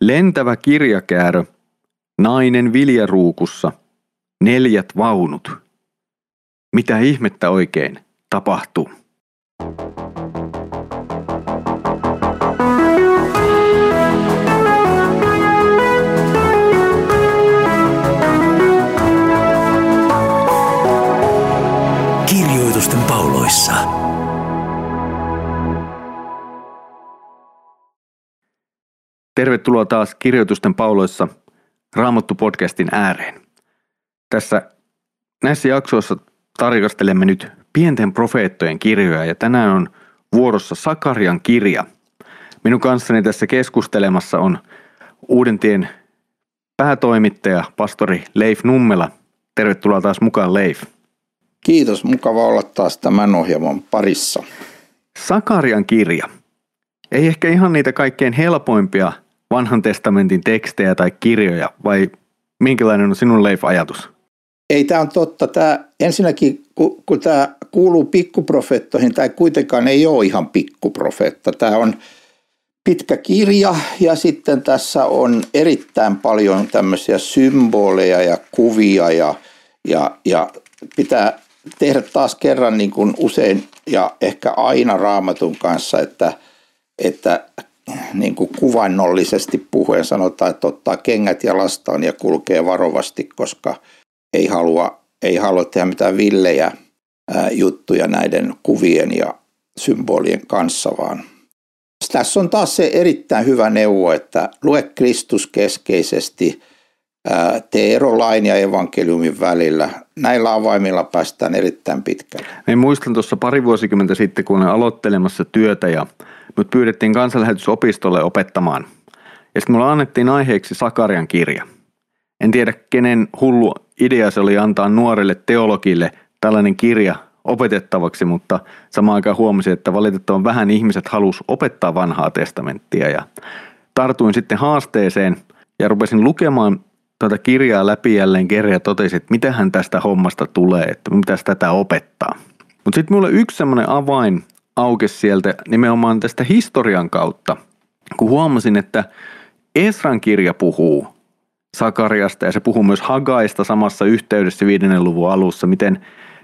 Lentävä kirjakäärö, nainen viljaruukussa, neljät vaunut. Mitä ihmettä oikein tapahtuu? Tervetuloa taas Kirjoitusten pauloissa Raamattu-podcastin ääreen. Tässä näissä jaksoissa tarkastelemme nyt pienten profeettojen kirjoja ja tänään on vuorossa Sakarian kirja. Minun kanssani tässä keskustelemassa on Uudentien päätoimittaja, pastori Leif Nummela. Tervetuloa taas mukaan Leif. Kiitos, mukava olla taas tämän ohjelman parissa. Sakarian kirja. Ei ehkä ihan niitä kaikkein helpoimpia vanhan testamentin tekstejä tai kirjoja, vai minkälainen on sinun Leif-ajatus? Ei, tämä on totta. Tämä, ensinnäkin, kun, kun tämä kuuluu pikkuprofettoihin, tämä kuitenkaan ei ole ihan pikkuprofetta. Tämä on pitkä kirja ja sitten tässä on erittäin paljon tämmöisiä symboleja ja kuvia ja, ja, ja pitää tehdä taas kerran niin kuin usein ja ehkä aina raamatun kanssa, että, että niin kuin kuvannollisesti puhuen sanotaan, että ottaa kengät ja lastaan ja kulkee varovasti, koska ei halua, ei halua tehdä mitään villejä juttuja näiden kuvien ja symbolien kanssa, vaan tässä on taas se erittäin hyvä neuvo, että lue Kristus keskeisesti, tee ero lain ja evankeliumin välillä. Näillä avaimilla päästään erittäin pitkälle. Mä muistan tuossa pari vuosikymmentä sitten, kun olen aloittelemassa työtä ja mut pyydettiin kansanlähetysopistolle opettamaan. Ja sitten mulle annettiin aiheeksi Sakarian kirja. En tiedä, kenen hullu idea se oli antaa nuorelle teologille tällainen kirja opetettavaksi, mutta samaan aikaan huomasin, että valitettavan vähän ihmiset halus opettaa vanhaa testamenttia ja tartuin sitten haasteeseen ja rupesin lukemaan tätä kirjaa läpi jälleen kerran ja totesin, että mitähän tästä hommasta tulee, että mitäs tätä opettaa. Mutta sitten mulle yksi semmoinen avain aukesi sieltä nimenomaan tästä historian kautta, kun huomasin, että Esran kirja puhuu Sakariasta ja se puhuu myös Hagaista samassa yhteydessä viidennen luvun alussa, miten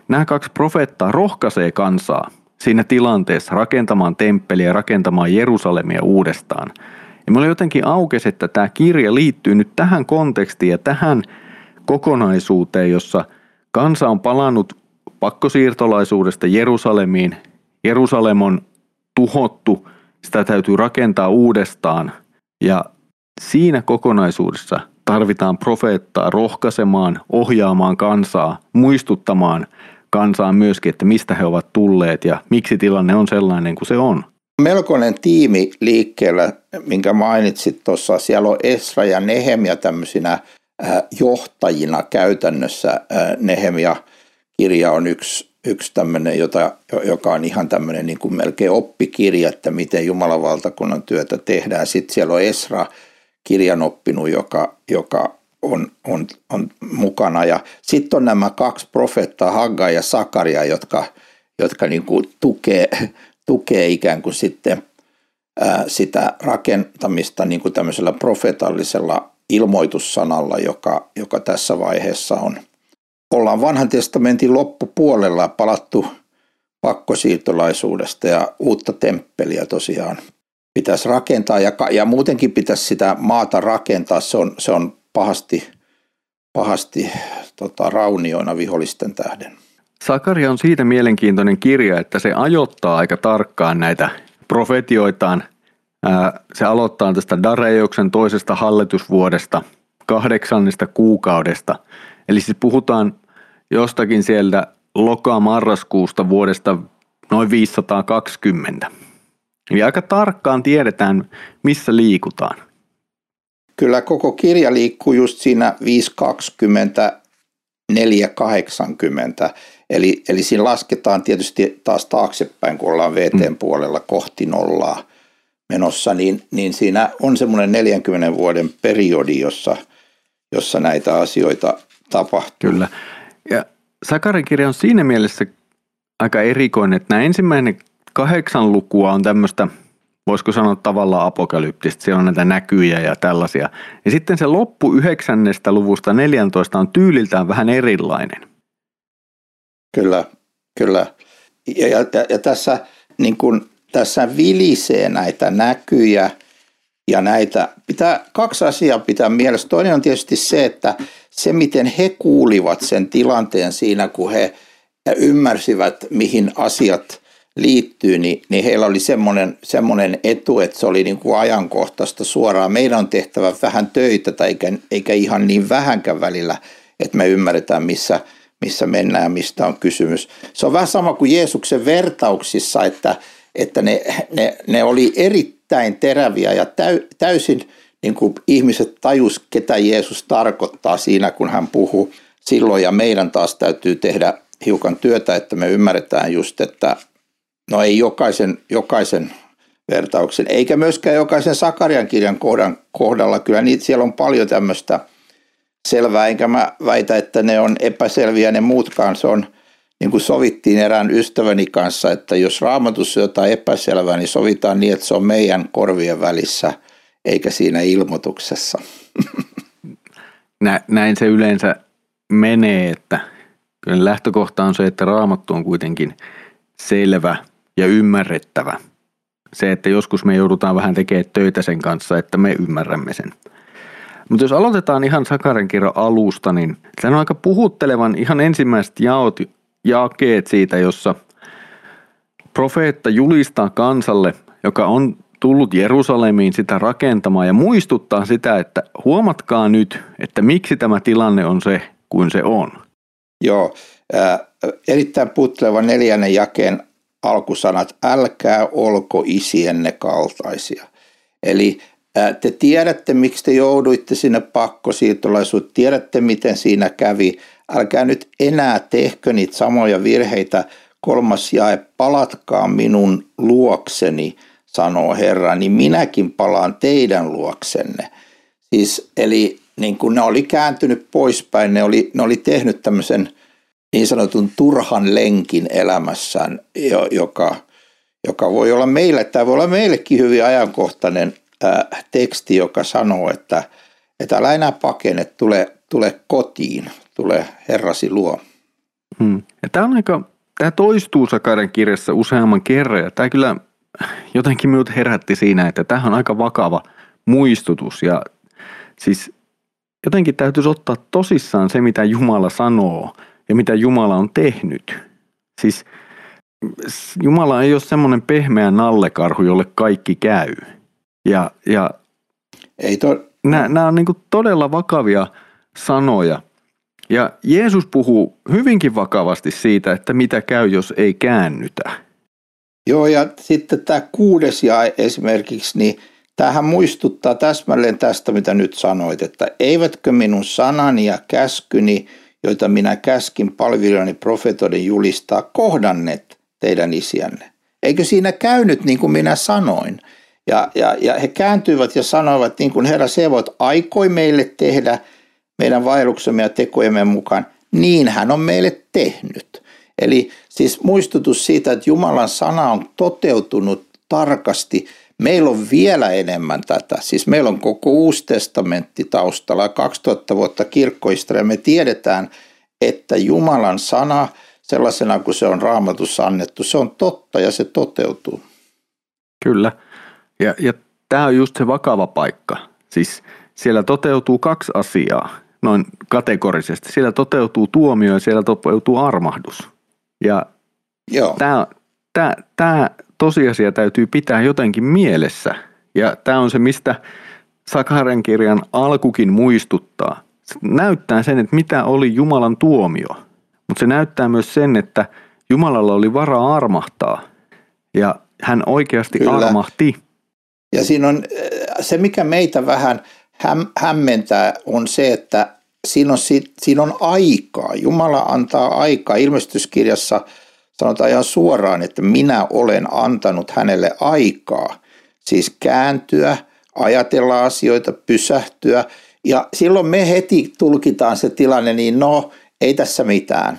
nämä kaksi profeettaa rohkaisee kansaa siinä tilanteessa rakentamaan temppeliä ja rakentamaan Jerusalemia uudestaan. Ja mulla jotenkin aukesi, että tämä kirja liittyy nyt tähän kontekstiin ja tähän kokonaisuuteen, jossa kansa on palannut pakkosiirtolaisuudesta Jerusalemiin Jerusalem on tuhottu, sitä täytyy rakentaa uudestaan ja siinä kokonaisuudessa tarvitaan profeettaa rohkaisemaan, ohjaamaan kansaa, muistuttamaan kansaa myöskin, että mistä he ovat tulleet ja miksi tilanne on sellainen kuin se on. Melkoinen tiimi liikkeellä, minkä mainitsit tuossa. Siellä on Esra ja Nehemia tämmöisinä äh, johtajina käytännössä. Äh, Nehemia kirja on yksi yksi tämmöinen, jota, joka on ihan tämmöinen niin kuin melkein oppikirja, että miten Jumalan valtakunnan työtä tehdään. Sitten siellä on Esra, kirjan oppinut, joka, joka on, on, on mukana. Ja sitten on nämä kaksi profeettaa, Hagga ja Sakaria, jotka, jotka niin kuin tukee, tukee ikään kuin sitten ää, sitä rakentamista niin kuin tämmöisellä profeetallisella ilmoitussanalla, joka, joka tässä vaiheessa on – ollaan vanhan testamentin loppupuolella palattu pakkosiirtolaisuudesta ja uutta temppeliä tosiaan pitäisi rakentaa ja, ja muutenkin pitäisi sitä maata rakentaa. Se on, se on pahasti, pahasti tota, raunioina vihollisten tähden. Sakaria on siitä mielenkiintoinen kirja, että se ajoittaa aika tarkkaan näitä profetioitaan. Se aloittaa tästä Dareuksen toisesta hallitusvuodesta, kahdeksannesta kuukaudesta – Eli siis puhutaan jostakin sieltä loka-marraskuusta vuodesta noin 520. Eli aika tarkkaan tiedetään, missä liikutaan. Kyllä koko kirja liikkuu just siinä 520 480. Eli, eli siinä lasketaan tietysti taas taaksepäin, kun ollaan VTn mm. puolella kohti nollaa menossa, niin, niin siinä on semmoinen 40 vuoden periodi, jossa, jossa näitä asioita tapahtuu. Kyllä. Ja Sakarin kirja on siinä mielessä aika erikoinen, että nämä ensimmäinen kahdeksan lukua on tämmöistä voisiko sanoa tavallaan apokalyptista, siellä on näitä näkyjä ja tällaisia. Ja sitten se loppu yhdeksännestä luvusta 14 on tyyliltään vähän erilainen. Kyllä, kyllä. Ja, ja, ja tässä, niin kun, tässä vilisee näitä näkyjä ja näitä, pitää, kaksi asiaa pitää mielessä. Toinen on tietysti se, että se miten he kuulivat sen tilanteen siinä, kun he ymmärsivät, mihin asiat liittyy, niin, niin heillä oli semmoinen, semmoinen etu, että se oli niin kuin ajankohtaista suoraan. Meidän on tehtävä vähän töitä, tai eikä, eikä ihan niin vähänkään välillä, että me ymmärretään, missä, missä mennään ja mistä on kysymys. Se on vähän sama kuin Jeesuksen vertauksissa, että, että ne, ne, ne oli erittäin teräviä ja täy, täysin niin kuin ihmiset tajus, ketä Jeesus tarkoittaa siinä, kun hän puhuu silloin. Ja meidän taas täytyy tehdä hiukan työtä, että me ymmärretään just, että no ei jokaisen, jokaisen vertauksen, eikä myöskään jokaisen Sakarian kirjan kohdan, kohdalla. Kyllä niitä siellä on paljon tämmöistä selvää, enkä mä väitä, että ne on epäselviä ne muutkaan. Se on, niin kuin sovittiin erään ystäväni kanssa, että jos raamatussa jotain epäselvää, niin sovitaan niin, että se on meidän korvien välissä, eikä siinä ilmoituksessa. Näin se yleensä menee, että kyllä lähtökohta on se, että raamattu on kuitenkin selvä ja ymmärrettävä. Se, että joskus me joudutaan vähän tekemään töitä sen kanssa, että me ymmärrämme sen. Mutta jos aloitetaan ihan Sakaren kirjan alusta, niin se on aika puhuttelevan ihan ensimmäiset jaot, jakeet siitä, jossa profeetta julistaa kansalle, joka on tullut Jerusalemiin sitä rakentamaan ja muistuttaa sitä, että huomatkaa nyt, että miksi tämä tilanne on se kuin se on. Joo, äh, erittäin puutteleva neljännen jakeen alkusanat, älkää olko isienne kaltaisia. Eli äh, te tiedätte, miksi te jouduitte sinne pakkosiirtolaisuuteen, tiedätte, miten siinä kävi. Älkää nyt enää tehkö niitä samoja virheitä. Kolmas jae, palatkaa minun luokseni, sanoo Herra, niin minäkin palaan teidän luoksenne. Siis, eli niin kun ne oli kääntynyt poispäin, ne oli, ne oli tehnyt tämmöisen niin sanotun turhan lenkin elämässään, joka, joka voi olla meille, tai voi olla meillekin hyvin ajankohtainen ää, teksti, joka sanoo, että, että älä enää pakene, tule, tule kotiin, tule Herrasi luo. Hmm. Ja tämä, on aika, tämä toistuu Sakaren kirjassa useamman kerran, ja tämä kyllä jotenkin minut herätti siinä, että tämä on aika vakava muistutus, ja siis jotenkin täytyisi ottaa tosissaan se, mitä Jumala sanoo ja mitä Jumala on tehnyt. Siis Jumala ei ole semmoinen pehmeä nallekarhu, jolle kaikki käy. Ja, ja ei to... nämä, nämä on niin todella vakavia sanoja. Ja Jeesus puhuu hyvinkin vakavasti siitä, että mitä käy, jos ei käännytä. Joo, ja sitten tämä kuudes ja esimerkiksi, niin – Tämähän muistuttaa täsmälleen tästä, mitä nyt sanoit, että eivätkö minun sanani ja käskyni, joita minä käskin palvelijani profetoiden julistaa, kohdanneet teidän isiänne? Eikö siinä käynyt niin kuin minä sanoin? Ja, ja, ja he kääntyivät ja sanoivat, niin kuin Herra Sevot aikoi meille tehdä meidän vaelluksemme ja tekojemme mukaan, niin hän on meille tehnyt. Eli siis muistutus siitä, että Jumalan sana on toteutunut tarkasti – Meillä on vielä enemmän tätä. Siis meillä on koko uusi testamentti taustalla, 2000 vuotta kirkkohistoria. Me tiedetään, että Jumalan sana sellaisena kuin se on raamatussa annettu, se on totta ja se toteutuu. Kyllä. Ja, ja tämä on just se vakava paikka. Siis siellä toteutuu kaksi asiaa noin kategorisesti. Siellä toteutuu tuomio ja siellä toteutuu armahdus. Ja tämä, tämä, tämä tosiasia täytyy pitää jotenkin mielessä. Ja tämä on se, mistä Sakaren kirjan alkukin muistuttaa. Se näyttää sen, että mitä oli Jumalan tuomio. Mutta se näyttää myös sen, että Jumalalla oli varaa armahtaa. Ja hän oikeasti Kyllä. armahti. Ja siinä on se, mikä meitä vähän häm, hämmentää, on se, että siinä on, siinä on aikaa. Jumala antaa aikaa. Ilmestyskirjassa – sanotaan ihan suoraan, että minä olen antanut hänelle aikaa, siis kääntyä, ajatella asioita, pysähtyä. Ja silloin me heti tulkitaan se tilanne, niin no, ei tässä mitään.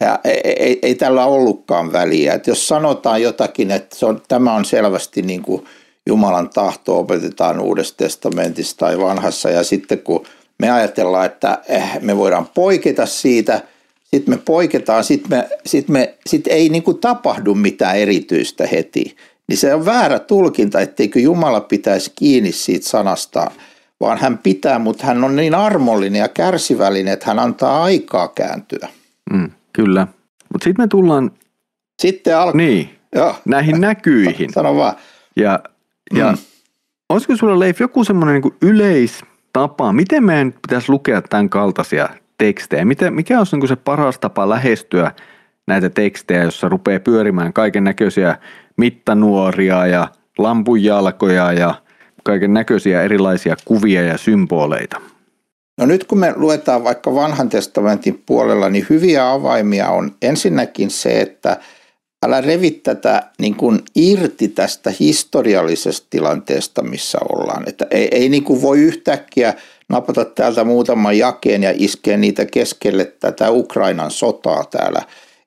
Ja ei, ei, ei tällä ollutkaan väliä. Että jos sanotaan jotakin, että se on, tämä on selvästi niin kuin Jumalan tahto opetetaan Uudessa testamentissa tai vanhassa. Ja sitten kun me ajatellaan, että eh, me voidaan poiketa siitä, sitten me poiketaan, sitten me, sit me, sit ei niin kuin tapahdu mitään erityistä heti. Niin se on väärä tulkinta, etteikö Jumala pitäisi kiinni siitä sanastaan, vaan hän pitää, mutta hän on niin armollinen ja kärsivällinen, että hän antaa aikaa kääntyä. Mm, kyllä. Mutta sitten me tullaan sitten al- niin, Joo. näihin näkyihin. Sano vaan. Ja, ja mm. olisiko sulla Leif joku semmoinen niin yleistapa, miten meidän pitäisi lukea tämän kaltaisia tekstejä? Miten, mikä olisi niin se paras tapa lähestyä näitä tekstejä, jossa rupeaa pyörimään kaiken näköisiä mittanuoria ja lampunjalkoja ja kaiken näköisiä erilaisia kuvia ja symboleita? No nyt kun me luetaan vaikka vanhan testamentin puolella, niin hyviä avaimia on ensinnäkin se, että älä revi tätä niin kuin irti tästä historiallisesta tilanteesta, missä ollaan. Että ei, ei niin kuin voi yhtäkkiä napata täältä muutaman jakeen ja iskeä niitä keskelle tätä Ukrainan sotaa täällä.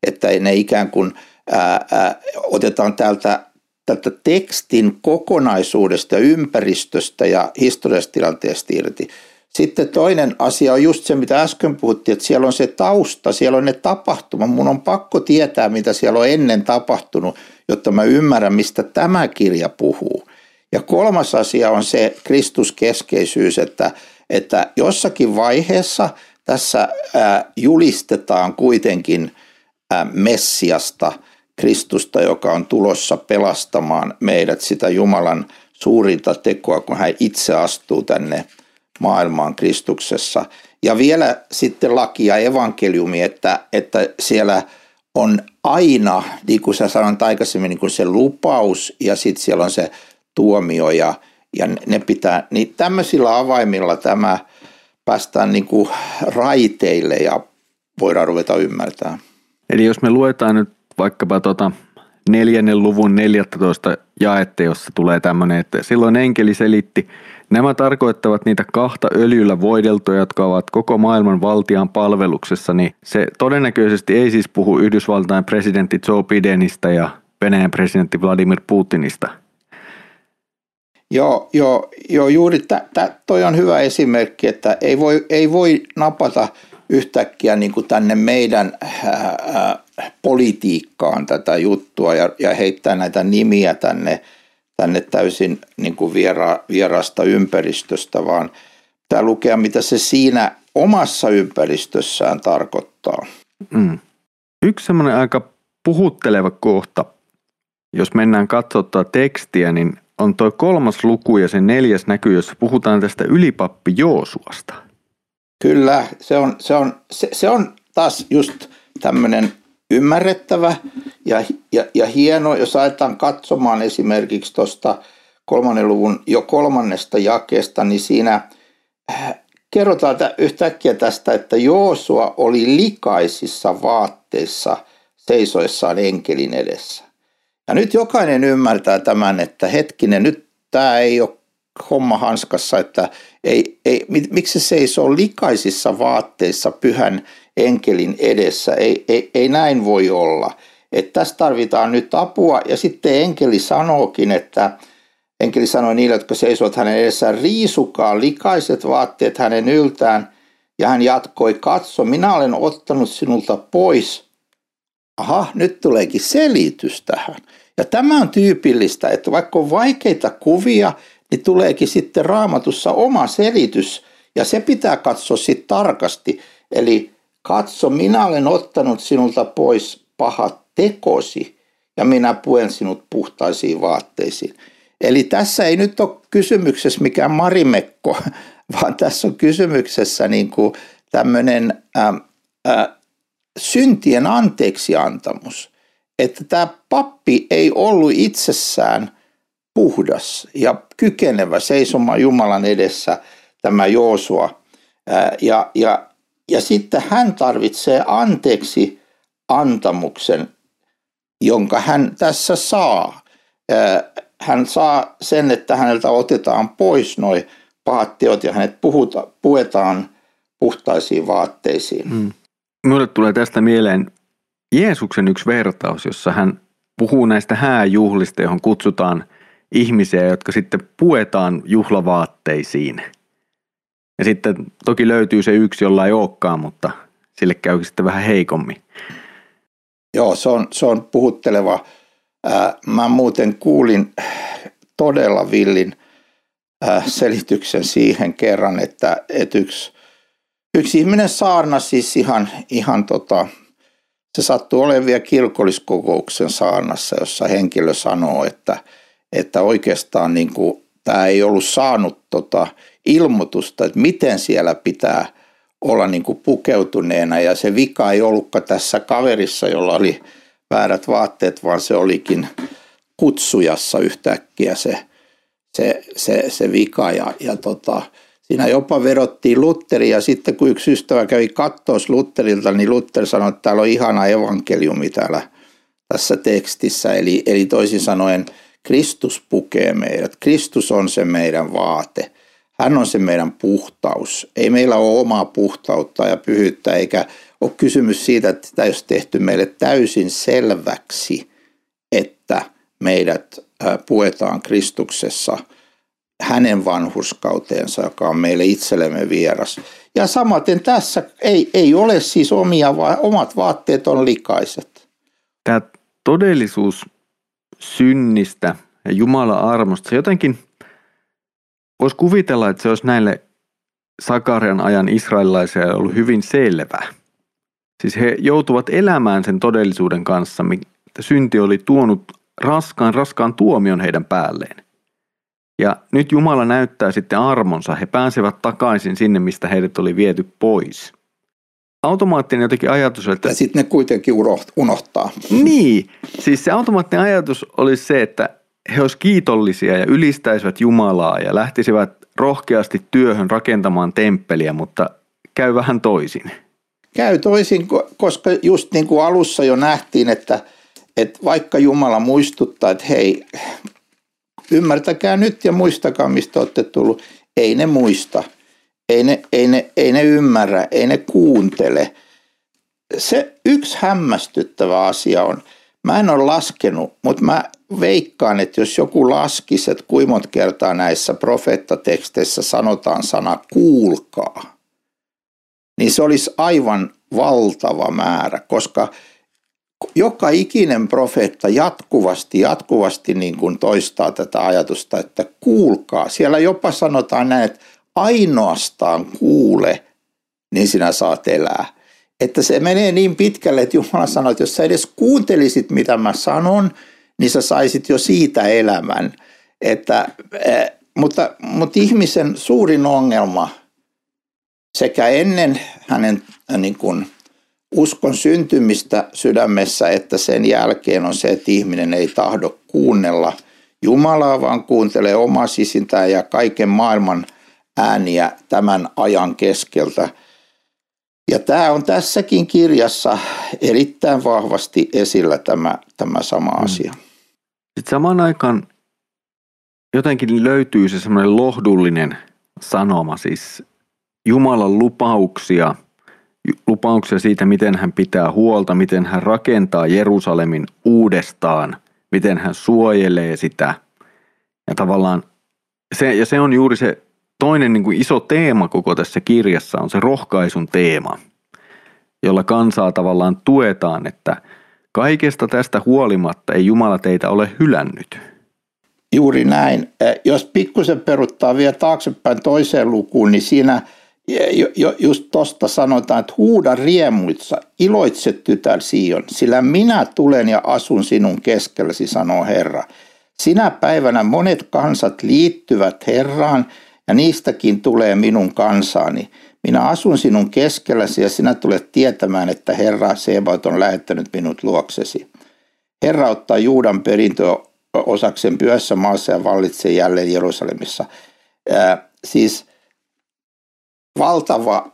Että ne ikään kuin ää, ää, otetaan täältä tätä tekstin kokonaisuudesta ympäristöstä ja historiallisesta tilanteesta irti. Sitten toinen asia on just se, mitä äsken puhuttiin, että siellä on se tausta, siellä on ne tapahtumat. Mun on pakko tietää, mitä siellä on ennen tapahtunut, jotta mä ymmärrän, mistä tämä kirja puhuu. Ja kolmas asia on se Kristuskeskeisyys, että, että jossakin vaiheessa tässä julistetaan kuitenkin Messiasta, Kristusta, joka on tulossa pelastamaan meidät sitä Jumalan suurinta tekoa, kun hän itse astuu tänne – maailmaan Kristuksessa. Ja vielä sitten laki ja evankeliumi, että, että siellä on aina, niin kuin sä sanoit aikaisemmin, niin kuin se lupaus ja sitten siellä on se tuomio ja, ja ne pitää, niin tämmöisillä avaimilla tämä päästään niin kuin raiteille ja voidaan ruveta ymmärtää. Eli jos me luetaan nyt vaikkapa tuota neljännen luvun 14 jaette, jossa tulee tämmöinen, että silloin enkeli selitti Nämä tarkoittavat niitä kahta öljyllä voideltoja, jotka ovat koko maailman valtian palveluksessa, niin se todennäköisesti ei siis puhu Yhdysvaltain presidentti Joe Bidenista ja Venäjän presidentti Vladimir Putinista. Joo, joo, joo juuri tä, tä, toi on hyvä esimerkki, että ei voi, ei voi napata yhtäkkiä niin kuin tänne meidän ää, ää, politiikkaan tätä juttua ja, ja heittää näitä nimiä tänne – tänne täysin niin kuin viera, vierasta ympäristöstä, vaan tämä lukea, mitä se siinä omassa ympäristössään tarkoittaa. Mm. Yksi semmoinen aika puhutteleva kohta, jos mennään katsomaan tekstiä, niin on tuo kolmas luku ja se neljäs näkyy, jossa puhutaan tästä ylipappi Joosuasta. Kyllä, se on, se on, se, se on taas just tämmöinen ymmärrettävä ja, ja, ja hieno, jos aletaan katsomaan esimerkiksi tuosta kolmannen luvun jo kolmannesta jakeesta, niin siinä äh, kerrotaan yhtäkkiä tästä, että Joosua oli likaisissa vaatteissa seisoissaan enkelin edessä. Ja nyt jokainen ymmärtää tämän, että hetkinen, nyt tämä ei ole homma hanskassa, että ei, ei, miksi se seisoo likaisissa vaatteissa pyhän enkelin edessä. Ei, ei, ei näin voi olla. Että tässä tarvitaan nyt apua ja sitten enkeli sanookin, että enkeli sanoi niille, jotka seisovat hänen edessään, riisukaa likaiset vaatteet hänen yltään ja hän jatkoi, katso, minä olen ottanut sinulta pois. Aha, nyt tuleekin selitys tähän. Ja tämä on tyypillistä, että vaikka on vaikeita kuvia, niin tuleekin sitten raamatussa oma selitys ja se pitää katsoa sitten tarkasti. Eli Katso, minä olen ottanut sinulta pois pahat tekosi ja minä puen sinut puhtaisiin vaatteisiin. Eli tässä ei nyt ole kysymyksessä mikään marimekko, vaan tässä on kysymyksessä niin kuin tämmöinen ää, ää, syntien anteeksiantamus. Että tämä pappi ei ollut itsessään puhdas ja kykenevä seisomaan Jumalan edessä tämä Joosua. Ja, ja ja sitten hän tarvitsee anteeksi antamuksen, jonka hän tässä saa. Hän saa sen, että häneltä otetaan pois noin pahat teot ja hänet puhuta, puetaan puhtaisiin vaatteisiin. Mm. Minulle tulee tästä mieleen Jeesuksen yksi vertaus, jossa hän puhuu näistä hääjuhlista, johon kutsutaan ihmisiä, jotka sitten puetaan juhlavaatteisiin. Ja sitten toki löytyy se yksi, jolla ei olekaan, mutta sille käy sitten vähän heikommin. Joo, se on, se on puhutteleva. Mä muuten kuulin todella villin selityksen siihen kerran, että, että yksi, yksi ihminen saarna siis ihan, ihan tota, se sattuu olemaan vielä kirkolliskokouksen saarnassa, jossa henkilö sanoo, että, että oikeastaan niin kuin, tämä ei ollut saanut tota ilmoitusta, että miten siellä pitää olla niin kuin pukeutuneena ja se vika ei ollutkaan tässä kaverissa, jolla oli väärät vaatteet, vaan se olikin kutsujassa yhtäkkiä se, se, se, se vika ja, ja tota, Siinä jopa verottiin Lutteria ja sitten kun yksi ystävä kävi kattoos Lutterilta, niin Luther sanoi, että täällä on ihana evankeliumi täällä tässä tekstissä. Eli, eli toisin sanoen Kristus pukee meidät. Kristus on se meidän vaate. Hän on se meidän puhtaus. Ei meillä ole omaa puhtautta ja pyhyyttä, eikä ole kysymys siitä, että tämä olisi tehty meille täysin selväksi, että meidät puetaan Kristuksessa – hänen vanhuskauteensa, joka on meille itsellemme vieras. Ja samaten tässä ei, ei ole siis omia, vaan omat vaatteet on likaiset. Tämä todellisuus synnistä ja Jumalan armosta, se jotenkin voisi kuvitella, että se olisi näille Sakarian ajan israelilaisia ollut hyvin selvä. Siis he joutuvat elämään sen todellisuuden kanssa, että synti oli tuonut raskaan, raskaan tuomion heidän päälleen. Ja nyt Jumala näyttää sitten armonsa. He pääsevät takaisin sinne, mistä heidät oli viety pois. Automaattinen jotenkin ajatus, että... Ja sitten ne kuitenkin unohtaa. Niin, siis se automaattinen ajatus oli se, että he olisivat kiitollisia ja ylistäisivät Jumalaa ja lähtisivät rohkeasti työhön rakentamaan temppeliä, mutta käy vähän toisin. Käy toisin, koska just niin kuin alussa jo nähtiin, että, että vaikka Jumala muistuttaa, että hei, ymmärtäkää nyt ja muistakaa, mistä olette tullut. Ei ne muista, ei ne, ei ne, ei ne ymmärrä, ei ne kuuntele. Se yksi hämmästyttävä asia on, mä en ole laskenut, mutta mä veikkaan, että jos joku laskisi, että kuinka monta kertaa näissä profeettateksteissä sanotaan sana kuulkaa, niin se olisi aivan valtava määrä, koska – joka ikinen profeetta jatkuvasti, jatkuvasti niin kuin toistaa tätä ajatusta, että kuulkaa. Siellä jopa sanotaan näin, että ainoastaan kuule, niin sinä saat elää. Että se menee niin pitkälle, että Jumala sanoo, että jos sä edes kuuntelisit, mitä mä sanon, niin sä saisit jo siitä elämän. Että, mutta, mutta ihmisen suurin ongelma sekä ennen hänen niin kuin, uskon syntymistä sydämessä, että sen jälkeen on se, että ihminen ei tahdo kuunnella Jumalaa, vaan kuuntelee omaa sisintään ja kaiken maailman ääniä tämän ajan keskeltä. Ja tämä on tässäkin kirjassa erittäin vahvasti esillä tämä, tämä sama mm. Sitten samaan aikaan jotenkin löytyy se semmoinen lohdullinen sanoma, siis Jumalan lupauksia – lupauksia siitä, miten hän pitää huolta, miten hän rakentaa Jerusalemin uudestaan, miten hän suojelee sitä. Ja tavallaan se, ja se on juuri se toinen niin kuin iso teema koko tässä kirjassa, on se rohkaisun teema, jolla kansaa tavallaan tuetaan, että kaikesta tästä huolimatta ei Jumala teitä ole hylännyt. Juuri näin. Jos pikkusen peruttaa vielä taaksepäin toiseen lukuun, niin siinä – just tuosta sanotaan, että huuda riemuitsa, iloitse tytär Sion, sillä minä tulen ja asun sinun keskelläsi, sanoo Herra. Sinä päivänä monet kansat liittyvät Herraan ja niistäkin tulee minun kansaani. Minä asun sinun keskelläsi ja sinä tulet tietämään, että Herra Sebaot on lähettänyt minut luoksesi. Herra ottaa Juudan perintö osaksen pyössä maassa ja vallitsee jälleen Jerusalemissa. Ää, siis – valtava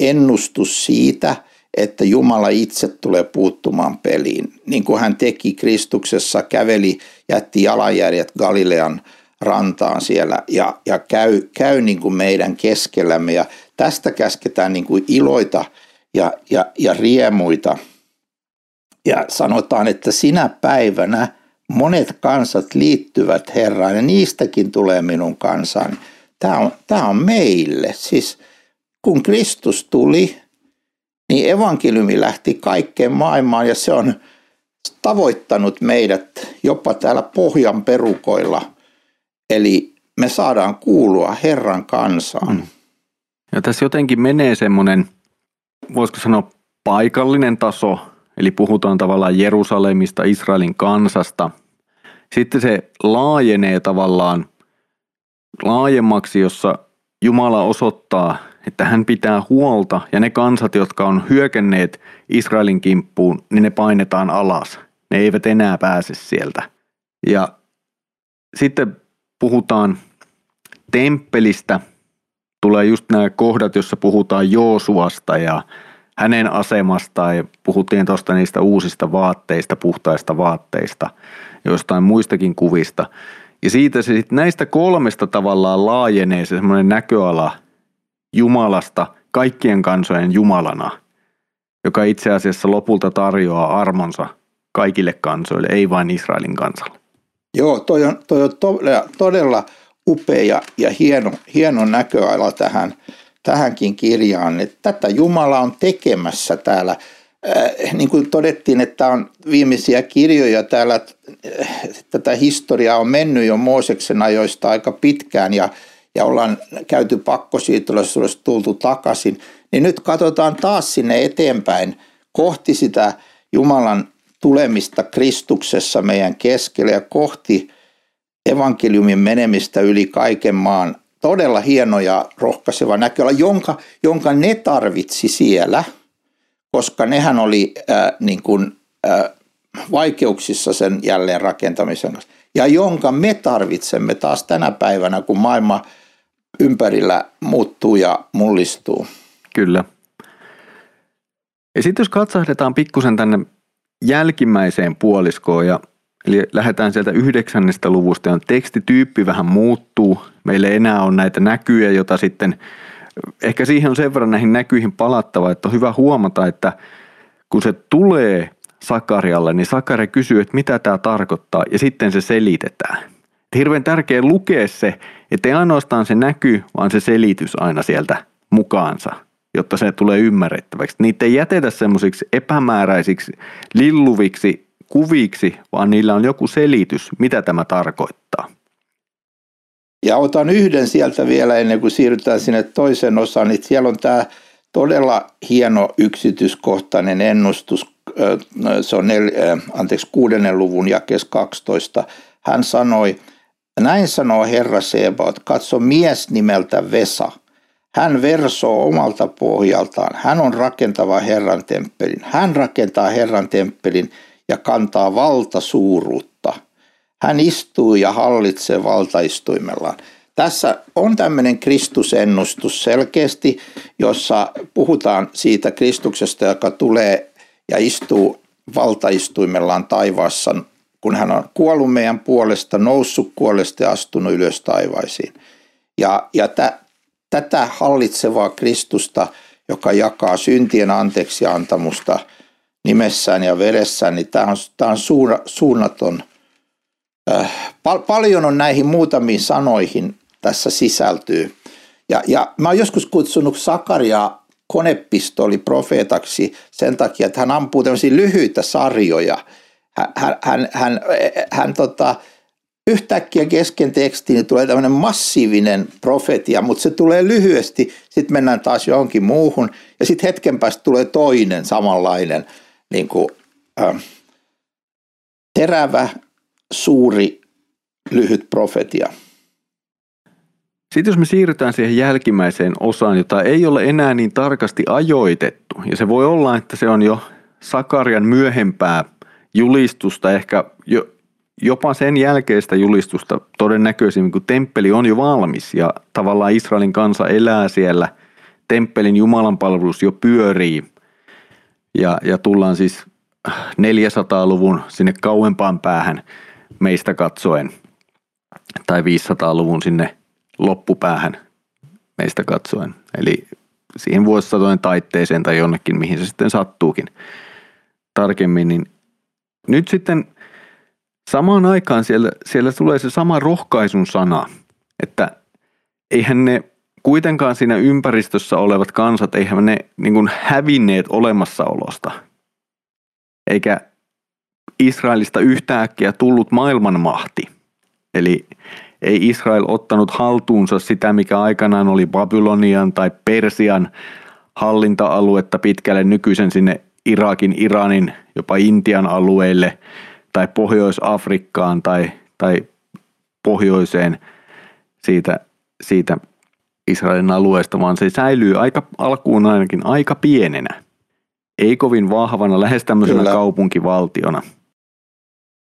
ennustus siitä, että Jumala itse tulee puuttumaan peliin. Niin kuin hän teki Kristuksessa, käveli, jätti jalanjärjet Galilean rantaan siellä ja, ja käy, käy niin kuin meidän keskellämme. Ja tästä käsketään niin kuin iloita ja, ja, ja riemuita. Ja sanotaan, että sinä päivänä monet kansat liittyvät Herraan ja niistäkin tulee minun kansani. Tämä on, tämä on meille. Siis kun Kristus tuli, niin evankeliumi lähti kaikkeen maailmaan ja se on tavoittanut meidät jopa täällä pohjan perukoilla. Eli me saadaan kuulua Herran kansaan. Ja tässä jotenkin menee semmoinen, voisiko sanoa paikallinen taso, eli puhutaan tavallaan Jerusalemista, Israelin kansasta. Sitten se laajenee tavallaan laajemmaksi, jossa Jumala osoittaa, että hän pitää huolta ja ne kansat, jotka on hyökänneet Israelin kimppuun, niin ne painetaan alas. Ne eivät enää pääse sieltä. Ja sitten puhutaan temppelistä. Tulee just nämä kohdat, jossa puhutaan Joosuasta ja hänen asemastaan ja puhuttiin tuosta niistä uusista vaatteista, puhtaista vaatteista, jostain muistakin kuvista. Ja siitä se sitten näistä kolmesta tavallaan laajenee se semmoinen näköala Jumalasta kaikkien kansojen Jumalana, joka itse asiassa lopulta tarjoaa armonsa kaikille kansoille, ei vain Israelin kansalle. Joo, toi on, toi on todella, todella upea ja hieno, hieno näköala tähän, tähänkin kirjaan. Että tätä Jumala on tekemässä täällä. Äh, niin kuin todettiin, että on viimeisiä kirjoja täällä, äh, tätä historiaa on mennyt jo Mooseksen ajoista aika pitkään ja, ja ollaan käyty pakkosiirtolaisuudessa tultu takaisin. Niin nyt katsotaan taas sinne eteenpäin kohti sitä Jumalan tulemista Kristuksessa meidän keskellä ja kohti evankeliumin menemistä yli kaiken maan. Todella hieno ja rohkaiseva näköala, jonka, jonka ne tarvitsi siellä, koska nehän oli äh, niin kuin, äh, vaikeuksissa sen jälleen rakentamisen kanssa. Ja jonka me tarvitsemme taas tänä päivänä, kun maailma ympärillä muuttuu ja mullistuu. Kyllä. Ja sitten jos katsahdetaan pikkusen tänne jälkimmäiseen puoliskoon ja Eli lähdetään sieltä yhdeksännestä luvusta ja tekstityyppi vähän muuttuu. Meillä ei enää on näitä näkyjä, jota sitten, ehkä siihen on sen verran näihin näkyihin palattava, että on hyvä huomata, että kun se tulee Sakarialle, niin Sakaria kysyy, että mitä tämä tarkoittaa ja sitten se selitetään. Et hirveän tärkeä lukea se, että ei ainoastaan se näky, vaan se selitys aina sieltä mukaansa jotta se tulee ymmärrettäväksi. Niitä ei jätetä semmoisiksi epämääräisiksi, lilluviksi kuviksi, vaan niillä on joku selitys, mitä tämä tarkoittaa. Ja otan yhden sieltä vielä ennen kuin siirrytään sinne toisen osaan, niin siellä on tämä todella hieno yksityiskohtainen ennustus. Se on nel, anteeksi, kuudennen luvun jakes 12. Hän sanoi, näin sanoo Herra Sebaot, katso mies nimeltä Vesa – hän versoo omalta pohjaltaan. Hän on rakentava Herran temppelin. Hän rakentaa Herran temppelin ja kantaa valtasuuruutta. Hän istuu ja hallitsee valtaistuimellaan. Tässä on tämmöinen Kristusennustus selkeästi, jossa puhutaan siitä Kristuksesta, joka tulee ja istuu valtaistuimellaan taivaassa, kun hän on kuollut meidän puolesta, noussut kuolesta ja astunut ylös taivaisiin. Ja, ja tä, tätä hallitsevaa Kristusta, joka jakaa syntien anteeksi antamusta nimessään ja veressään, niin tämä on, tämä on suuna, suunnaton. Äh, pal- paljon on näihin muutamiin sanoihin tässä sisältyy. Ja, ja mä oon joskus kutsunut Sakaria konepistoliprofeetaksi sen takia, että hän ampuu tämmöisiä lyhyitä sarjoja. Hän, hän, hän, hän, hän tota, yhtäkkiä kesken tekstiin niin tulee tämmöinen massiivinen profetia, mutta se tulee lyhyesti, sitten mennään taas johonkin muuhun ja sitten hetken päästä tulee toinen samanlainen niin kuin, äh, terävä, suuri, lyhyt profetia. Sitten jos me siirrytään siihen jälkimmäiseen osaan, jota ei ole enää niin tarkasti ajoitettu, ja se voi olla, että se on jo Sakarian myöhempää julistusta, ehkä jo jopa sen jälkeistä julistusta todennäköisimmin, kun temppeli on jo valmis ja tavallaan Israelin kansa elää siellä, temppelin Jumalan palvelus jo pyörii ja, ja tullaan siis 400-luvun sinne kauempaan päähän meistä katsoen tai 500-luvun sinne loppupäähän meistä katsoen. Eli siihen vuosisatojen taitteeseen tai jonnekin, mihin se sitten sattuukin tarkemmin, niin nyt sitten samaan aikaan siellä, siellä tulee se sama rohkaisun sana, että eihän ne kuitenkaan siinä ympäristössä olevat kansat, eihän ne niin kuin hävinneet olemassaolosta. Eikä Israelista yhtäkkiä tullut maailmanmahti. Eli ei Israel ottanut haltuunsa sitä, mikä aikanaan oli Babylonian tai Persian hallinta-aluetta pitkälle nykyisen sinne Irakin, Iranin, jopa Intian alueille tai Pohjois-Afrikkaan tai, tai pohjoiseen siitä, siitä Israelin alueesta, vaan se säilyy aika alkuun ainakin aika pienenä. Ei kovin vahvana, lähes tämmöisenä Kyllä. kaupunkivaltiona.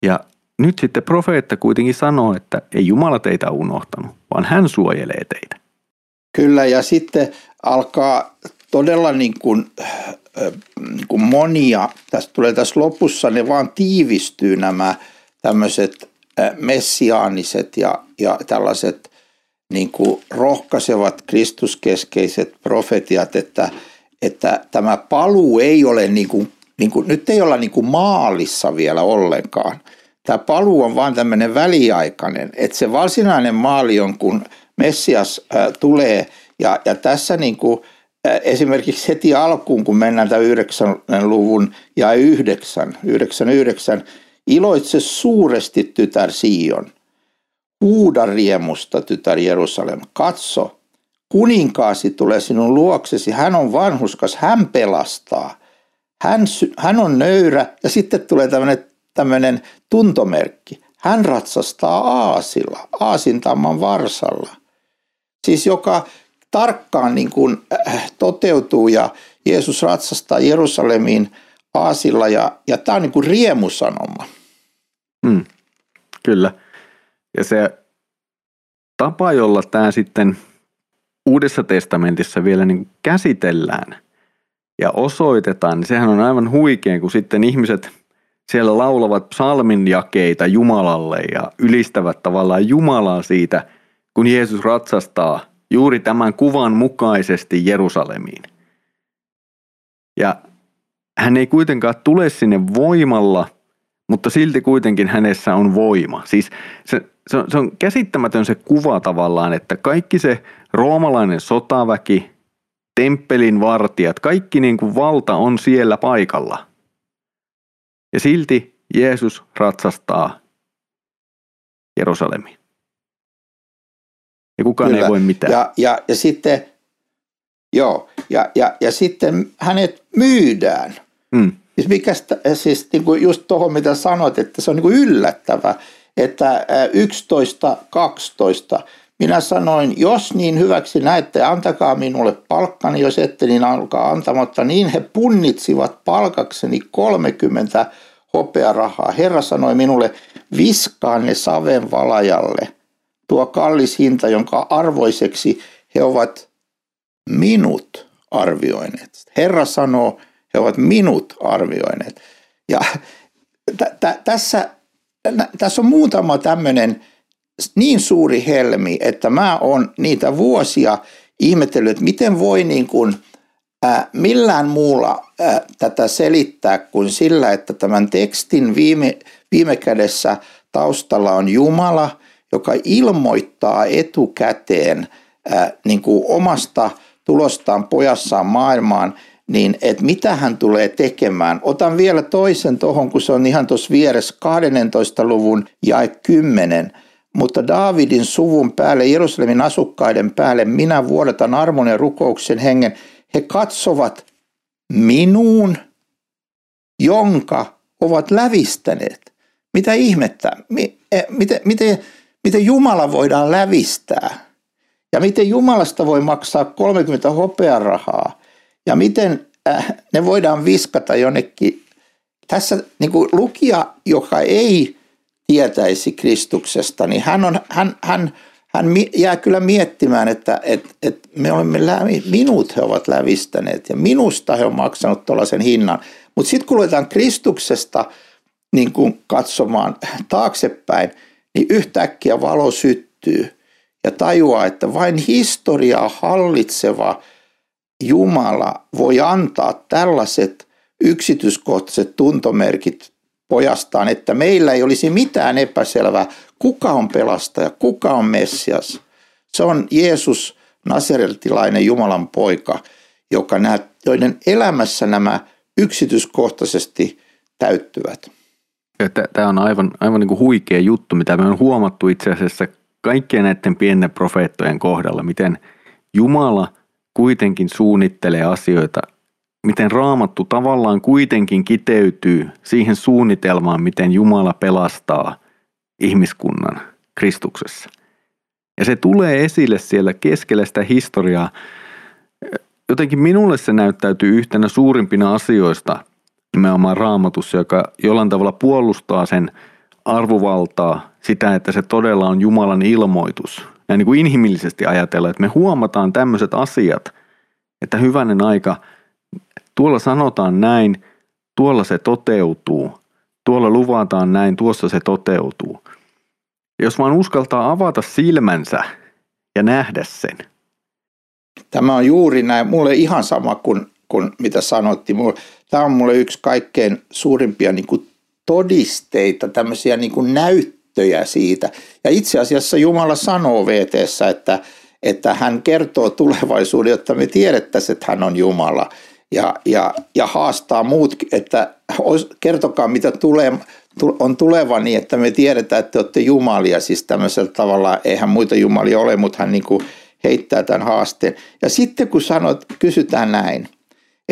Ja nyt sitten profeetta kuitenkin sanoo, että ei Jumala teitä unohtanut, vaan hän suojelee teitä. Kyllä, ja sitten alkaa todella niin kuin, niin kuin monia, tästä tulee tässä lopussa, ne vaan tiivistyy nämä tämmöiset messiaaniset ja, ja tällaiset niin kuin rohkaisevat kristuskeskeiset profetiat, että, että tämä paluu ei ole niin kuin, niin kuin, nyt ei olla niin kuin maalissa vielä ollenkaan. Tämä paluu on vain tämmöinen väliaikainen, että se varsinainen maali on, kun Messias äh, tulee ja, ja tässä niin kuin, äh, esimerkiksi heti alkuun, kun mennään tämän 9 luvun ja 9, 99, iloitse suuresti tytär Sion – Huuda riemusta, tytär Jerusalem. Katso, kuninkaasi tulee sinun luoksesi. Hän on vanhuskas, hän pelastaa. Hän, hän on nöyrä ja sitten tulee tämmöinen, tuntomerkki. Hän ratsastaa aasilla, aasintamman varsalla. Siis joka tarkkaan niin kuin, äh, toteutuu ja Jeesus ratsastaa Jerusalemiin aasilla ja, ja tämä on niin kuin riemusanoma. Mm, kyllä. Ja se tapa, jolla tämä sitten Uudessa testamentissa vielä niin käsitellään ja osoitetaan, niin sehän on aivan huikea, kun sitten ihmiset siellä laulavat psalminjakeita Jumalalle ja ylistävät tavallaan Jumalaa siitä, kun Jeesus ratsastaa juuri tämän kuvan mukaisesti Jerusalemiin. Ja hän ei kuitenkaan tule sinne voimalla, mutta silti kuitenkin hänessä on voima. Siis se, se, on, se on käsittämätön se kuva tavallaan, että kaikki se roomalainen sotaväki, temppelin vartijat, kaikki niin kuin valta on siellä paikalla. Ja silti Jeesus ratsastaa Jerusalemiin. Ja kukaan Kyllä. ei voi mitään. Ja, ja, ja sitten, joo, ja, ja, ja sitten hänet myydään. Mm. Siis, mikä, siis niin kuin just tuohon mitä sanoit, että se on niin kuin yllättävä että 11.12. Minä sanoin, jos niin hyväksi näette, antakaa minulle palkkani, jos ette, niin alkaa antamatta. Niin he punnitsivat palkakseni 30 hopearahaa. Herra sanoi minulle, viskaa ne saven valajalle. Tuo kallis hinta, jonka arvoiseksi he ovat minut arvioineet. Herra sanoo, he ovat minut arvioineet. Ja t- t- tässä tässä on muutama tämmöinen niin suuri helmi, että mä oon niitä vuosia ihmetellyt, että miten voi niin kuin, ää, millään muulla ää, tätä selittää kuin sillä, että tämän tekstin viime, viime kädessä taustalla on Jumala, joka ilmoittaa etukäteen ää, niin kuin omasta tulostaan pojassaan maailmaan – niin että mitä hän tulee tekemään. Otan vielä toisen tuohon, kun se on ihan tuossa vieressä 12. luvun ja 10. Mutta Daavidin suvun päälle, Jerusalemin asukkaiden päälle, minä vuodatan armon ja rukouksen hengen. He katsovat minuun, jonka ovat lävistäneet. Mitä ihmettä? E, miten, miten, miten Jumala voidaan lävistää? Ja miten Jumalasta voi maksaa 30 hopearahaa? Ja miten äh, ne voidaan viskata jonnekin. Tässä niin kuin lukija, joka ei tietäisi Kristuksesta, niin hän, on, hän, hän, hän jää kyllä miettimään, että, että, että me olemme lävi, minut he ovat lävistäneet ja minusta he on maksanut tuollaisen hinnan. Mutta sitten kun luetaan Kristuksesta niin kuin katsomaan taaksepäin, niin yhtäkkiä valo syttyy ja tajuaa, että vain historiaa hallitseva Jumala voi antaa tällaiset yksityiskohtaiset tuntomerkit pojastaan, että meillä ei olisi mitään epäselvää, kuka on pelastaja, kuka on Messias. Se on Jeesus, nasereltilainen Jumalan poika, joka nää, joiden elämässä nämä yksityiskohtaisesti täyttyvät. Tämä on aivan, aivan niin kuin huikea juttu, mitä me on huomattu itse asiassa kaikkien näiden pienten profeettojen kohdalla, miten Jumala kuitenkin suunnittelee asioita, miten raamattu tavallaan kuitenkin kiteytyy siihen suunnitelmaan, miten Jumala pelastaa ihmiskunnan Kristuksessa. Ja se tulee esille siellä keskellä sitä historiaa. Jotenkin minulle se näyttäytyy yhtenä suurimpina asioista nimenomaan raamatussa, joka jollain tavalla puolustaa sen arvovaltaa, sitä, että se todella on Jumalan ilmoitus. Ja niin kuin inhimillisesti ajatella, että me huomataan tämmöiset asiat, että hyvänen aika, tuolla sanotaan näin, tuolla se toteutuu, tuolla luvataan näin, tuossa se toteutuu. Jos vaan uskaltaa avata silmänsä ja nähdä sen. Tämä on juuri näin. Mulle ihan sama kuin, kuin mitä sanottiin. Tämä on mulle yksi kaikkein suurimpia niin kuin todisteita, tämmöisiä niin kuin näyttöjä siitä. Ja itse asiassa Jumala sanoo VTssä, että, että hän kertoo tulevaisuuden, jotta me tiedettäisiin, että hän on Jumala. Ja, ja, ja haastaa muut, että kertokaa mitä tulee, on tuleva niin, että me tiedetään, että te olette jumalia. Siis tämmöisellä tavalla, eihän muita jumalia ole, mutta hän niin kuin heittää tämän haasteen. Ja sitten kun sanot, kysytään näin,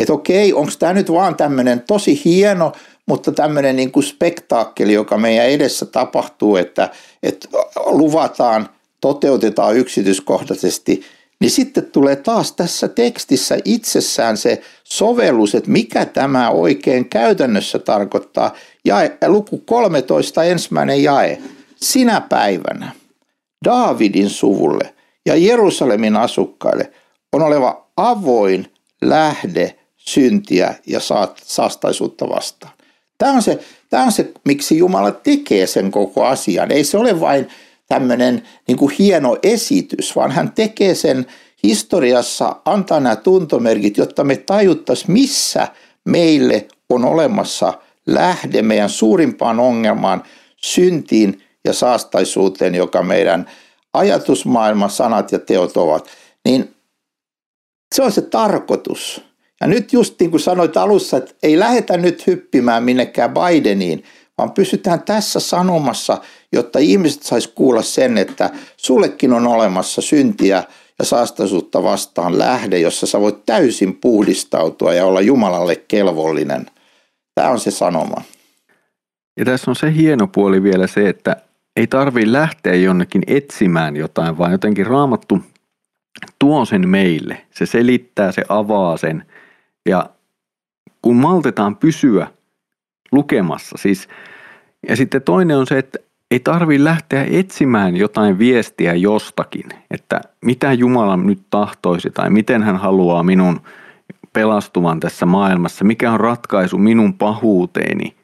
että okei, onko tämä nyt vaan tämmöinen tosi hieno, mutta tämmöinen niin kuin spektaakkeli, joka meidän edessä tapahtuu, että, että luvataan, toteutetaan yksityiskohtaisesti, niin sitten tulee taas tässä tekstissä itsessään se sovellus, että mikä tämä oikein käytännössä tarkoittaa. Jae, luku 13, ensimmäinen jae. Sinä päivänä Daavidin suvulle ja Jerusalemin asukkaille on oleva avoin lähde syntiä ja saastaisuutta vastaan. Tämä on, se, tämä on se, miksi Jumala tekee sen koko asian. Ei se ole vain tämmöinen niin kuin hieno esitys, vaan hän tekee sen historiassa, antaa nämä tuntomerkit, jotta me tajuttaisiin, missä meille on olemassa lähde meidän suurimpaan ongelmaan, syntiin ja saastaisuuteen, joka meidän ajatusmaailma, sanat ja teot ovat. Niin se on se tarkoitus. Ja nyt just niin kuin sanoit alussa, että ei lähdetä nyt hyppimään minnekään Bideniin, vaan pysytään tässä sanomassa, jotta ihmiset sais kuulla sen, että sullekin on olemassa syntiä ja saastaisuutta vastaan lähde, jossa sä voit täysin puhdistautua ja olla Jumalalle kelvollinen. Tämä on se sanoma. Ja tässä on se hieno puoli vielä se, että ei tarvi lähteä jonnekin etsimään jotain, vaan jotenkin raamattu tuo sen meille. Se selittää, se avaa sen – ja kun maltetaan pysyä lukemassa, siis, ja sitten toinen on se, että ei tarvi lähteä etsimään jotain viestiä jostakin, että mitä Jumala nyt tahtoisi tai miten hän haluaa minun pelastuvan tässä maailmassa, mikä on ratkaisu minun pahuuteeni.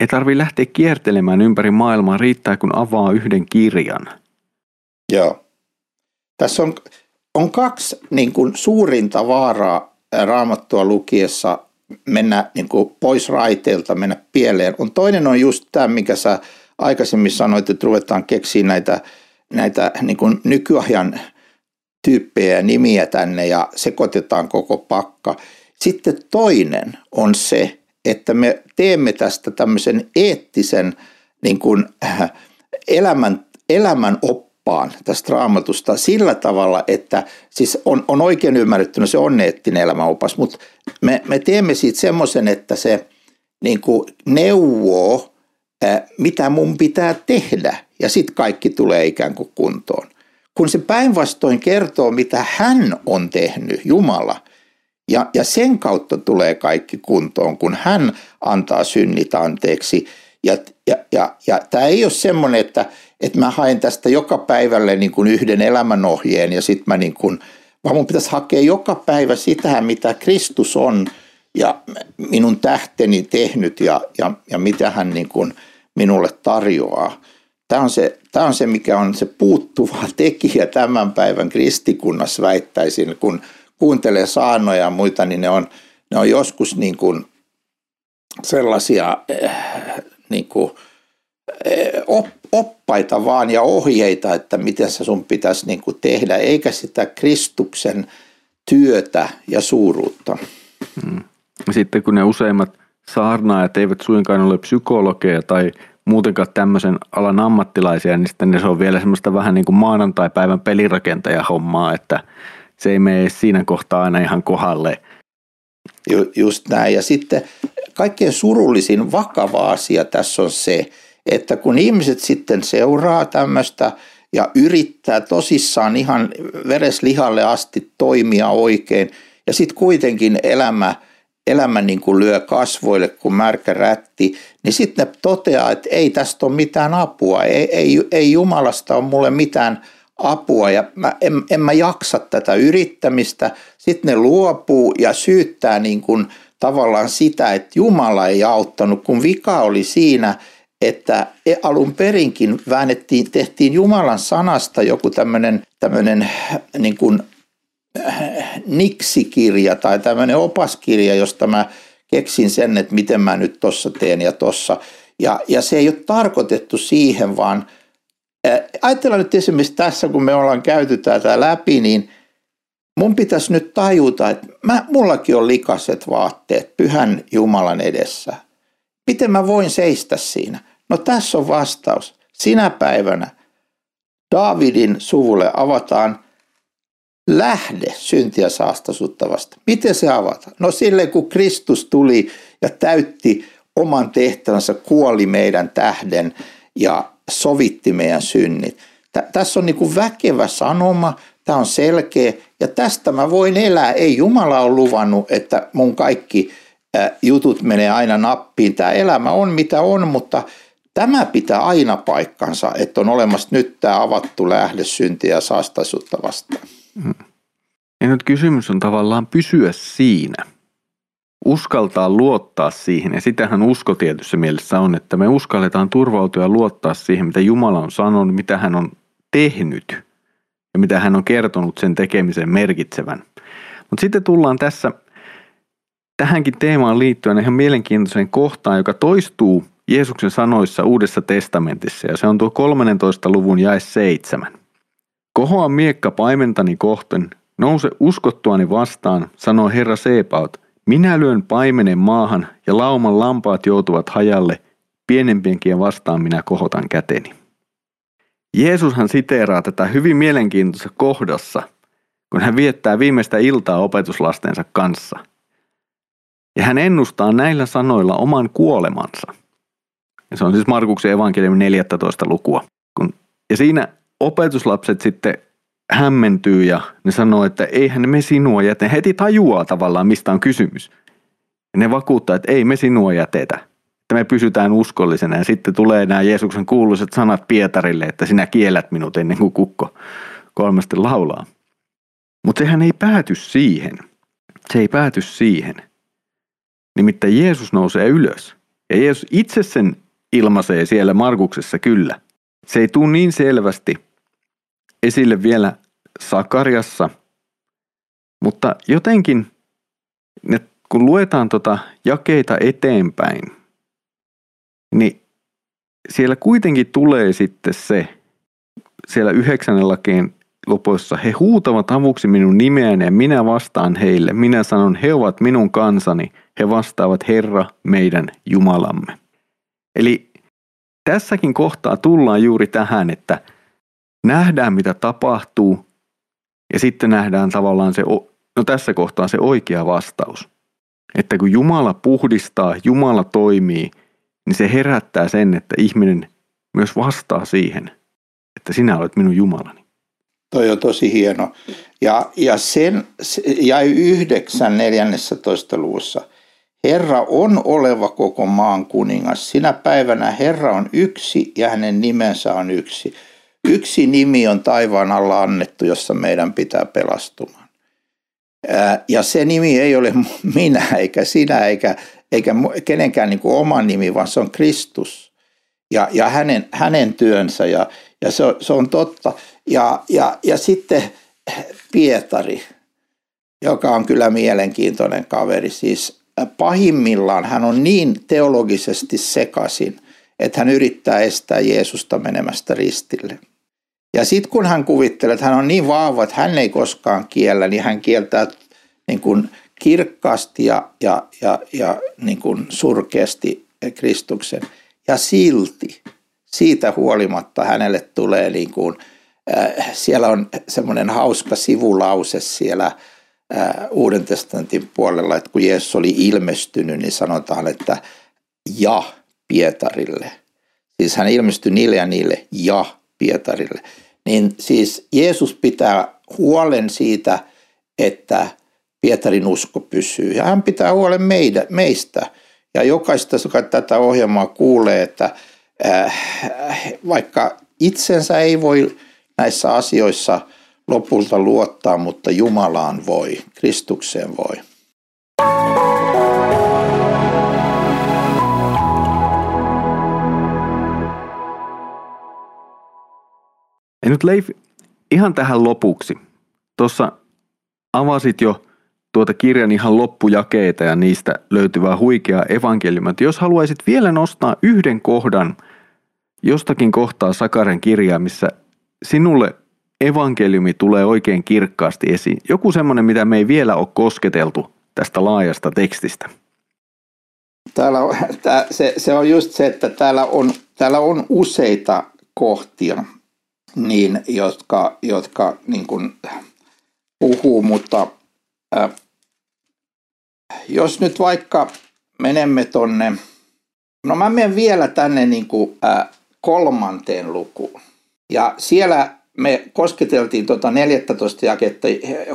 Ei tarvi lähteä kiertelemään ympäri maailmaa, riittää kun avaa yhden kirjan. Joo. Tässä on, on kaksi niin kuin, suurinta vaaraa raamattua lukiessa mennä niin kuin pois raiteilta, mennä pieleen. On toinen on just tämä, mikä sä aikaisemmin sanoit, että ruvetaan keksiä näitä, näitä niin kuin nykyajan tyyppejä ja nimiä tänne ja sekoitetaan koko pakka. Sitten toinen on se, että me teemme tästä tämmöisen eettisen niin kuin, äh, elämän, elämän op, oppaan tästä raamatusta sillä tavalla, että siis on, on oikein ymmärrettynä se on eettinen elämäopas, mutta me, me teemme siitä semmoisen, että se niin kuin neuvoo, mitä mun pitää tehdä ja sitten kaikki tulee ikään kuin kuntoon. Kun se päinvastoin kertoo, mitä hän on tehnyt, Jumala, ja, ja sen kautta tulee kaikki kuntoon, kun hän antaa synnit anteeksi. Ja, ja, ja, ja tämä ei ole semmoinen, että että mä haen tästä joka päivälle niin kuin yhden elämänohjeen ja sitten mä niin kuin, vaan mun pitäisi hakea joka päivä sitä, mitä Kristus on ja minun tähteni tehnyt ja, ja, ja mitä hän niin kuin minulle tarjoaa. Tämä on, se, tämä on se, mikä on se puuttuva tekijä tämän päivän kristikunnassa väittäisin, kun kuuntelee saanoja ja muita, niin ne on, ne on joskus niin kuin sellaisia eh, niin kuin, oppaita vaan ja ohjeita, että miten se sun pitäisi niin kuin tehdä, eikä sitä Kristuksen työtä ja suuruutta. Hmm. Sitten kun ne useimmat saarnaajat eivät suinkaan ole psykologeja tai muutenkaan tämmöisen alan ammattilaisia, niin sitten se on vielä semmoista vähän niin kuin maanantai-päivän pelirakentaja-hommaa, että se ei mene siinä kohtaa aina ihan kohdalle. Ju, just näin. Ja sitten kaikkein surullisin vakava asia tässä on se, että kun ihmiset sitten seuraa tämmöistä ja yrittää tosissaan ihan vereslihalle asti toimia oikein ja sitten kuitenkin elämä – elämä niin kuin lyö kasvoille kuin märkä rätti, niin sitten ne toteaa, että ei tästä ole mitään apua, ei, ei, ei Jumalasta ole mulle mitään apua ja mä, en, en mä jaksa tätä yrittämistä. Sitten ne luopuu ja syyttää niin kuin tavallaan sitä, että Jumala ei auttanut, kun vika oli siinä, että e, alun perinkin väännettiin, tehtiin Jumalan sanasta joku tämmöinen, tämmöinen niin kuin niksikirja tai tämmöinen opaskirja, josta mä keksin sen, että miten mä nyt tossa teen ja tossa. Ja, ja se ei ole tarkoitettu siihen, vaan ajatellaan nyt esimerkiksi tässä, kun me ollaan käyty tätä läpi, niin mun pitäisi nyt tajuta, että mä, mullakin on likaset vaatteet pyhän Jumalan edessä. Miten mä voin seistä siinä? No tässä on vastaus. Sinä päivänä Davidin suvulle avataan – lähde syntiä saastaisuttavasta. Miten se avata? No sille kun Kristus tuli ja täytti oman tehtävänsä, kuoli meidän tähden ja sovitti meidän synnit. Tässä on niin väkevä sanoma, tämä on selkeä ja tästä mä voin elää. Ei Jumala ole luvannut, että mun kaikki jutut menee aina nappiin. Tämä elämä on mitä on, mutta tämä pitää aina paikkansa, että on olemassa nyt tämä avattu lähde syntiä ja saastaisuutta vastaan. Ja nyt kysymys on tavallaan pysyä siinä. Uskaltaa luottaa siihen. Ja sitähän usko tietyssä mielessä on, että me uskalletaan turvautua ja luottaa siihen, mitä Jumala on sanonut, mitä hän on tehnyt ja mitä hän on kertonut sen tekemisen merkitsevän. Mutta sitten tullaan tässä tähänkin teemaan liittyen ihan mielenkiintoiseen kohtaan, joka toistuu Jeesuksen sanoissa Uudessa testamentissa ja se on tuo 13. luvun jae 7. Kohoa miekka paimentani kohten, nouse uskottuani vastaan, sanoi Herra Seepaut, minä lyön paimenen maahan ja lauman lampaat joutuvat hajalle, pienempienkin vastaan minä kohotan käteni. Jeesushan siteeraa tätä hyvin mielenkiintoisessa kohdassa, kun hän viettää viimeistä iltaa opetuslastensa kanssa. Ja hän ennustaa näillä sanoilla oman kuolemansa. Ja se on siis Markuksen evankeliumin 14. lukua. Kun, ja siinä opetuslapset sitten hämmentyy ja ne sanoo, että eihän me sinua jätä. Heti tajuaa tavallaan, mistä on kysymys. Ja ne vakuuttaa, että ei me sinua jätetä. Että me pysytään uskollisena. Ja sitten tulee nämä Jeesuksen kuuluiset sanat Pietarille, että sinä kiellät minut ennen kuin kukko kolmesti laulaa. Mutta sehän ei pääty siihen. Se ei pääty siihen. Nimittäin Jeesus nousee ylös. Ja Jeesus itse sen ilmaisee siellä Markuksessa kyllä. Se ei tule niin selvästi – esille vielä Sakariassa, mutta jotenkin kun luetaan tota jakeita eteenpäin, niin siellä kuitenkin tulee sitten se, siellä yhdeksännen lakeen lopussa, he huutavat avuksi minun nimeäni ja minä vastaan heille. Minä sanon, he ovat minun kansani, he vastaavat Herra meidän Jumalamme. Eli tässäkin kohtaa tullaan juuri tähän, että – nähdään mitä tapahtuu ja sitten nähdään tavallaan se, no tässä kohtaa se oikea vastaus. Että kun Jumala puhdistaa, Jumala toimii, niin se herättää sen, että ihminen myös vastaa siihen, että sinä olet minun Jumalani. Toi on tosi hieno. Ja, ja sen jäi yhdeksän 14. luvussa. Herra on oleva koko maan kuningas. Sinä päivänä Herra on yksi ja hänen nimensä on yksi. Yksi nimi on taivaan alla annettu, jossa meidän pitää pelastumaan. Ja se nimi ei ole minä, eikä sinä, eikä, eikä kenenkään niin kuin oma nimi, vaan se on Kristus ja, ja hänen, hänen työnsä. Ja, ja se, on, se on totta. Ja, ja, ja sitten Pietari, joka on kyllä mielenkiintoinen kaveri. Siis pahimmillaan hän on niin teologisesti sekaisin, että hän yrittää estää Jeesusta menemästä ristille. Ja sitten kun hän kuvittelee, että hän on niin vahva, että hän ei koskaan kiellä, niin hän kieltää niin kuin kirkkaasti ja, ja, ja, ja niin kuin surkeasti Kristuksen. Ja silti, siitä huolimatta hänelle tulee niin kuin, äh, siellä on semmoinen hauska sivulause siellä Uuden testamentin puolella, että kun Jeesus oli ilmestynyt, niin sanotaan, että ja Pietarille. Siis hän ilmestyi niille ja niille ja Pietarille. Niin siis Jeesus pitää huolen siitä, että Pietarin usko pysyy. Ja hän pitää huolen meidän, meistä. Ja jokaista, joka tätä ohjelmaa kuulee, että äh, vaikka itsensä ei voi näissä asioissa lopulta luottaa, mutta Jumalaan voi, Kristukseen voi. Ja nyt Leif, ihan tähän lopuksi. Tuossa avasit jo tuota kirjan ihan loppujakeita ja niistä löytyvää huikeaa evankeliumia. Jos haluaisit vielä nostaa yhden kohdan jostakin kohtaa Sakaren kirjaa, missä sinulle evankeliumi tulee oikein kirkkaasti esiin. Joku semmoinen, mitä me ei vielä ole kosketeltu tästä laajasta tekstistä. Täällä on, tää, se, se on just se, että täällä on, täällä on useita kohtia, niin, jotka, jotka niin kuin puhuu, mutta äh, jos nyt vaikka menemme tonne, no mä menen vielä tänne niin kuin, äh, kolmanteen lukuun. Ja siellä me kosketeltiin tuota 14 jaketta,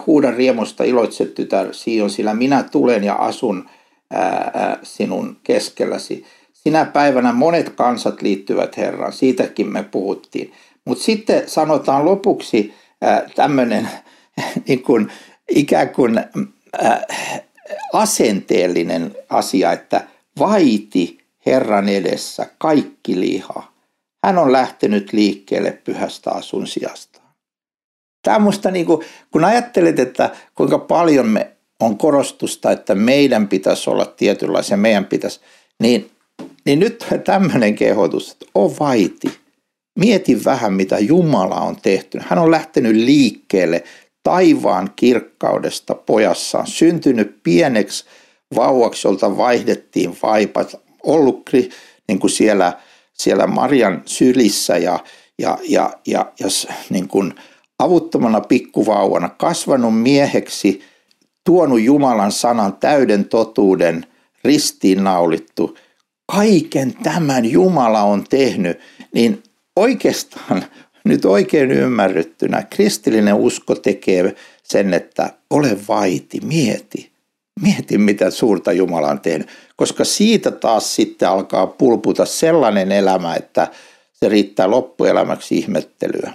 huudan riemusta iloitse tytär Sion, sillä minä tulen ja asun ää, sinun keskelläsi. Sinä päivänä monet kansat liittyvät Herran, siitäkin me puhuttiin. Mutta sitten sanotaan lopuksi tämmöinen niin kuin, ikään kuin ää, asenteellinen asia, että vaiti Herran edessä kaikki liha. Hän on lähtenyt liikkeelle pyhästä asun sijasta. Tämä musta niin kuin, kun ajattelet, että kuinka paljon me on korostusta, että meidän pitäisi olla tietynlaisia, meidän pitäisi, niin, niin nyt tämmöinen kehotus, että o vaiti, mieti vähän mitä Jumala on tehty. Hän on lähtenyt liikkeelle taivaan kirkkaudesta pojassaan, syntynyt pieneksi vauvaksi, jolta vaihdettiin vaipat, ollut niin kuin siellä, siellä Marian sylissä ja, ja, ja, ja, ja niin kuin avuttomana pikkuvauvana kasvanut mieheksi, tuonut Jumalan sanan täyden totuuden, ristiinnaulittu. Kaiken tämän Jumala on tehnyt, niin oikeastaan nyt oikein ymmärryttynä kristillinen usko tekee sen, että ole vaiti, mieti. Mieti, mitä suurta Jumala on tehnyt. Koska siitä taas sitten alkaa pulputa sellainen elämä, että se riittää loppuelämäksi ihmettelyä.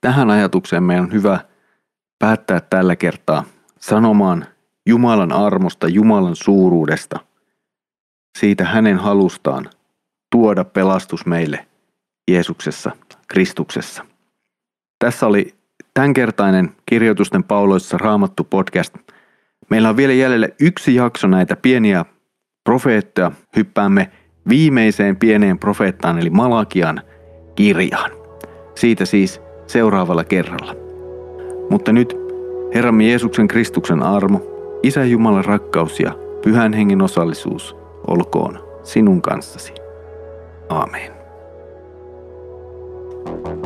Tähän ajatukseen meidän on hyvä päättää tällä kertaa sanomaan Jumalan armosta, Jumalan suuruudesta, siitä hänen halustaan tuoda pelastus meille Jeesuksessa, Kristuksessa. Tässä oli tämänkertainen kirjoitusten pauloissa raamattu podcast. Meillä on vielä jäljellä yksi jakso näitä pieniä profeettoja. Hyppäämme viimeiseen pieneen profeettaan eli Malakian kirjaan. Siitä siis seuraavalla kerralla. Mutta nyt Herramme Jeesuksen Kristuksen armo, Isä Jumalan rakkaus ja Pyhän Hengen osallisuus olkoon sinun kanssasi. Aamen. thank you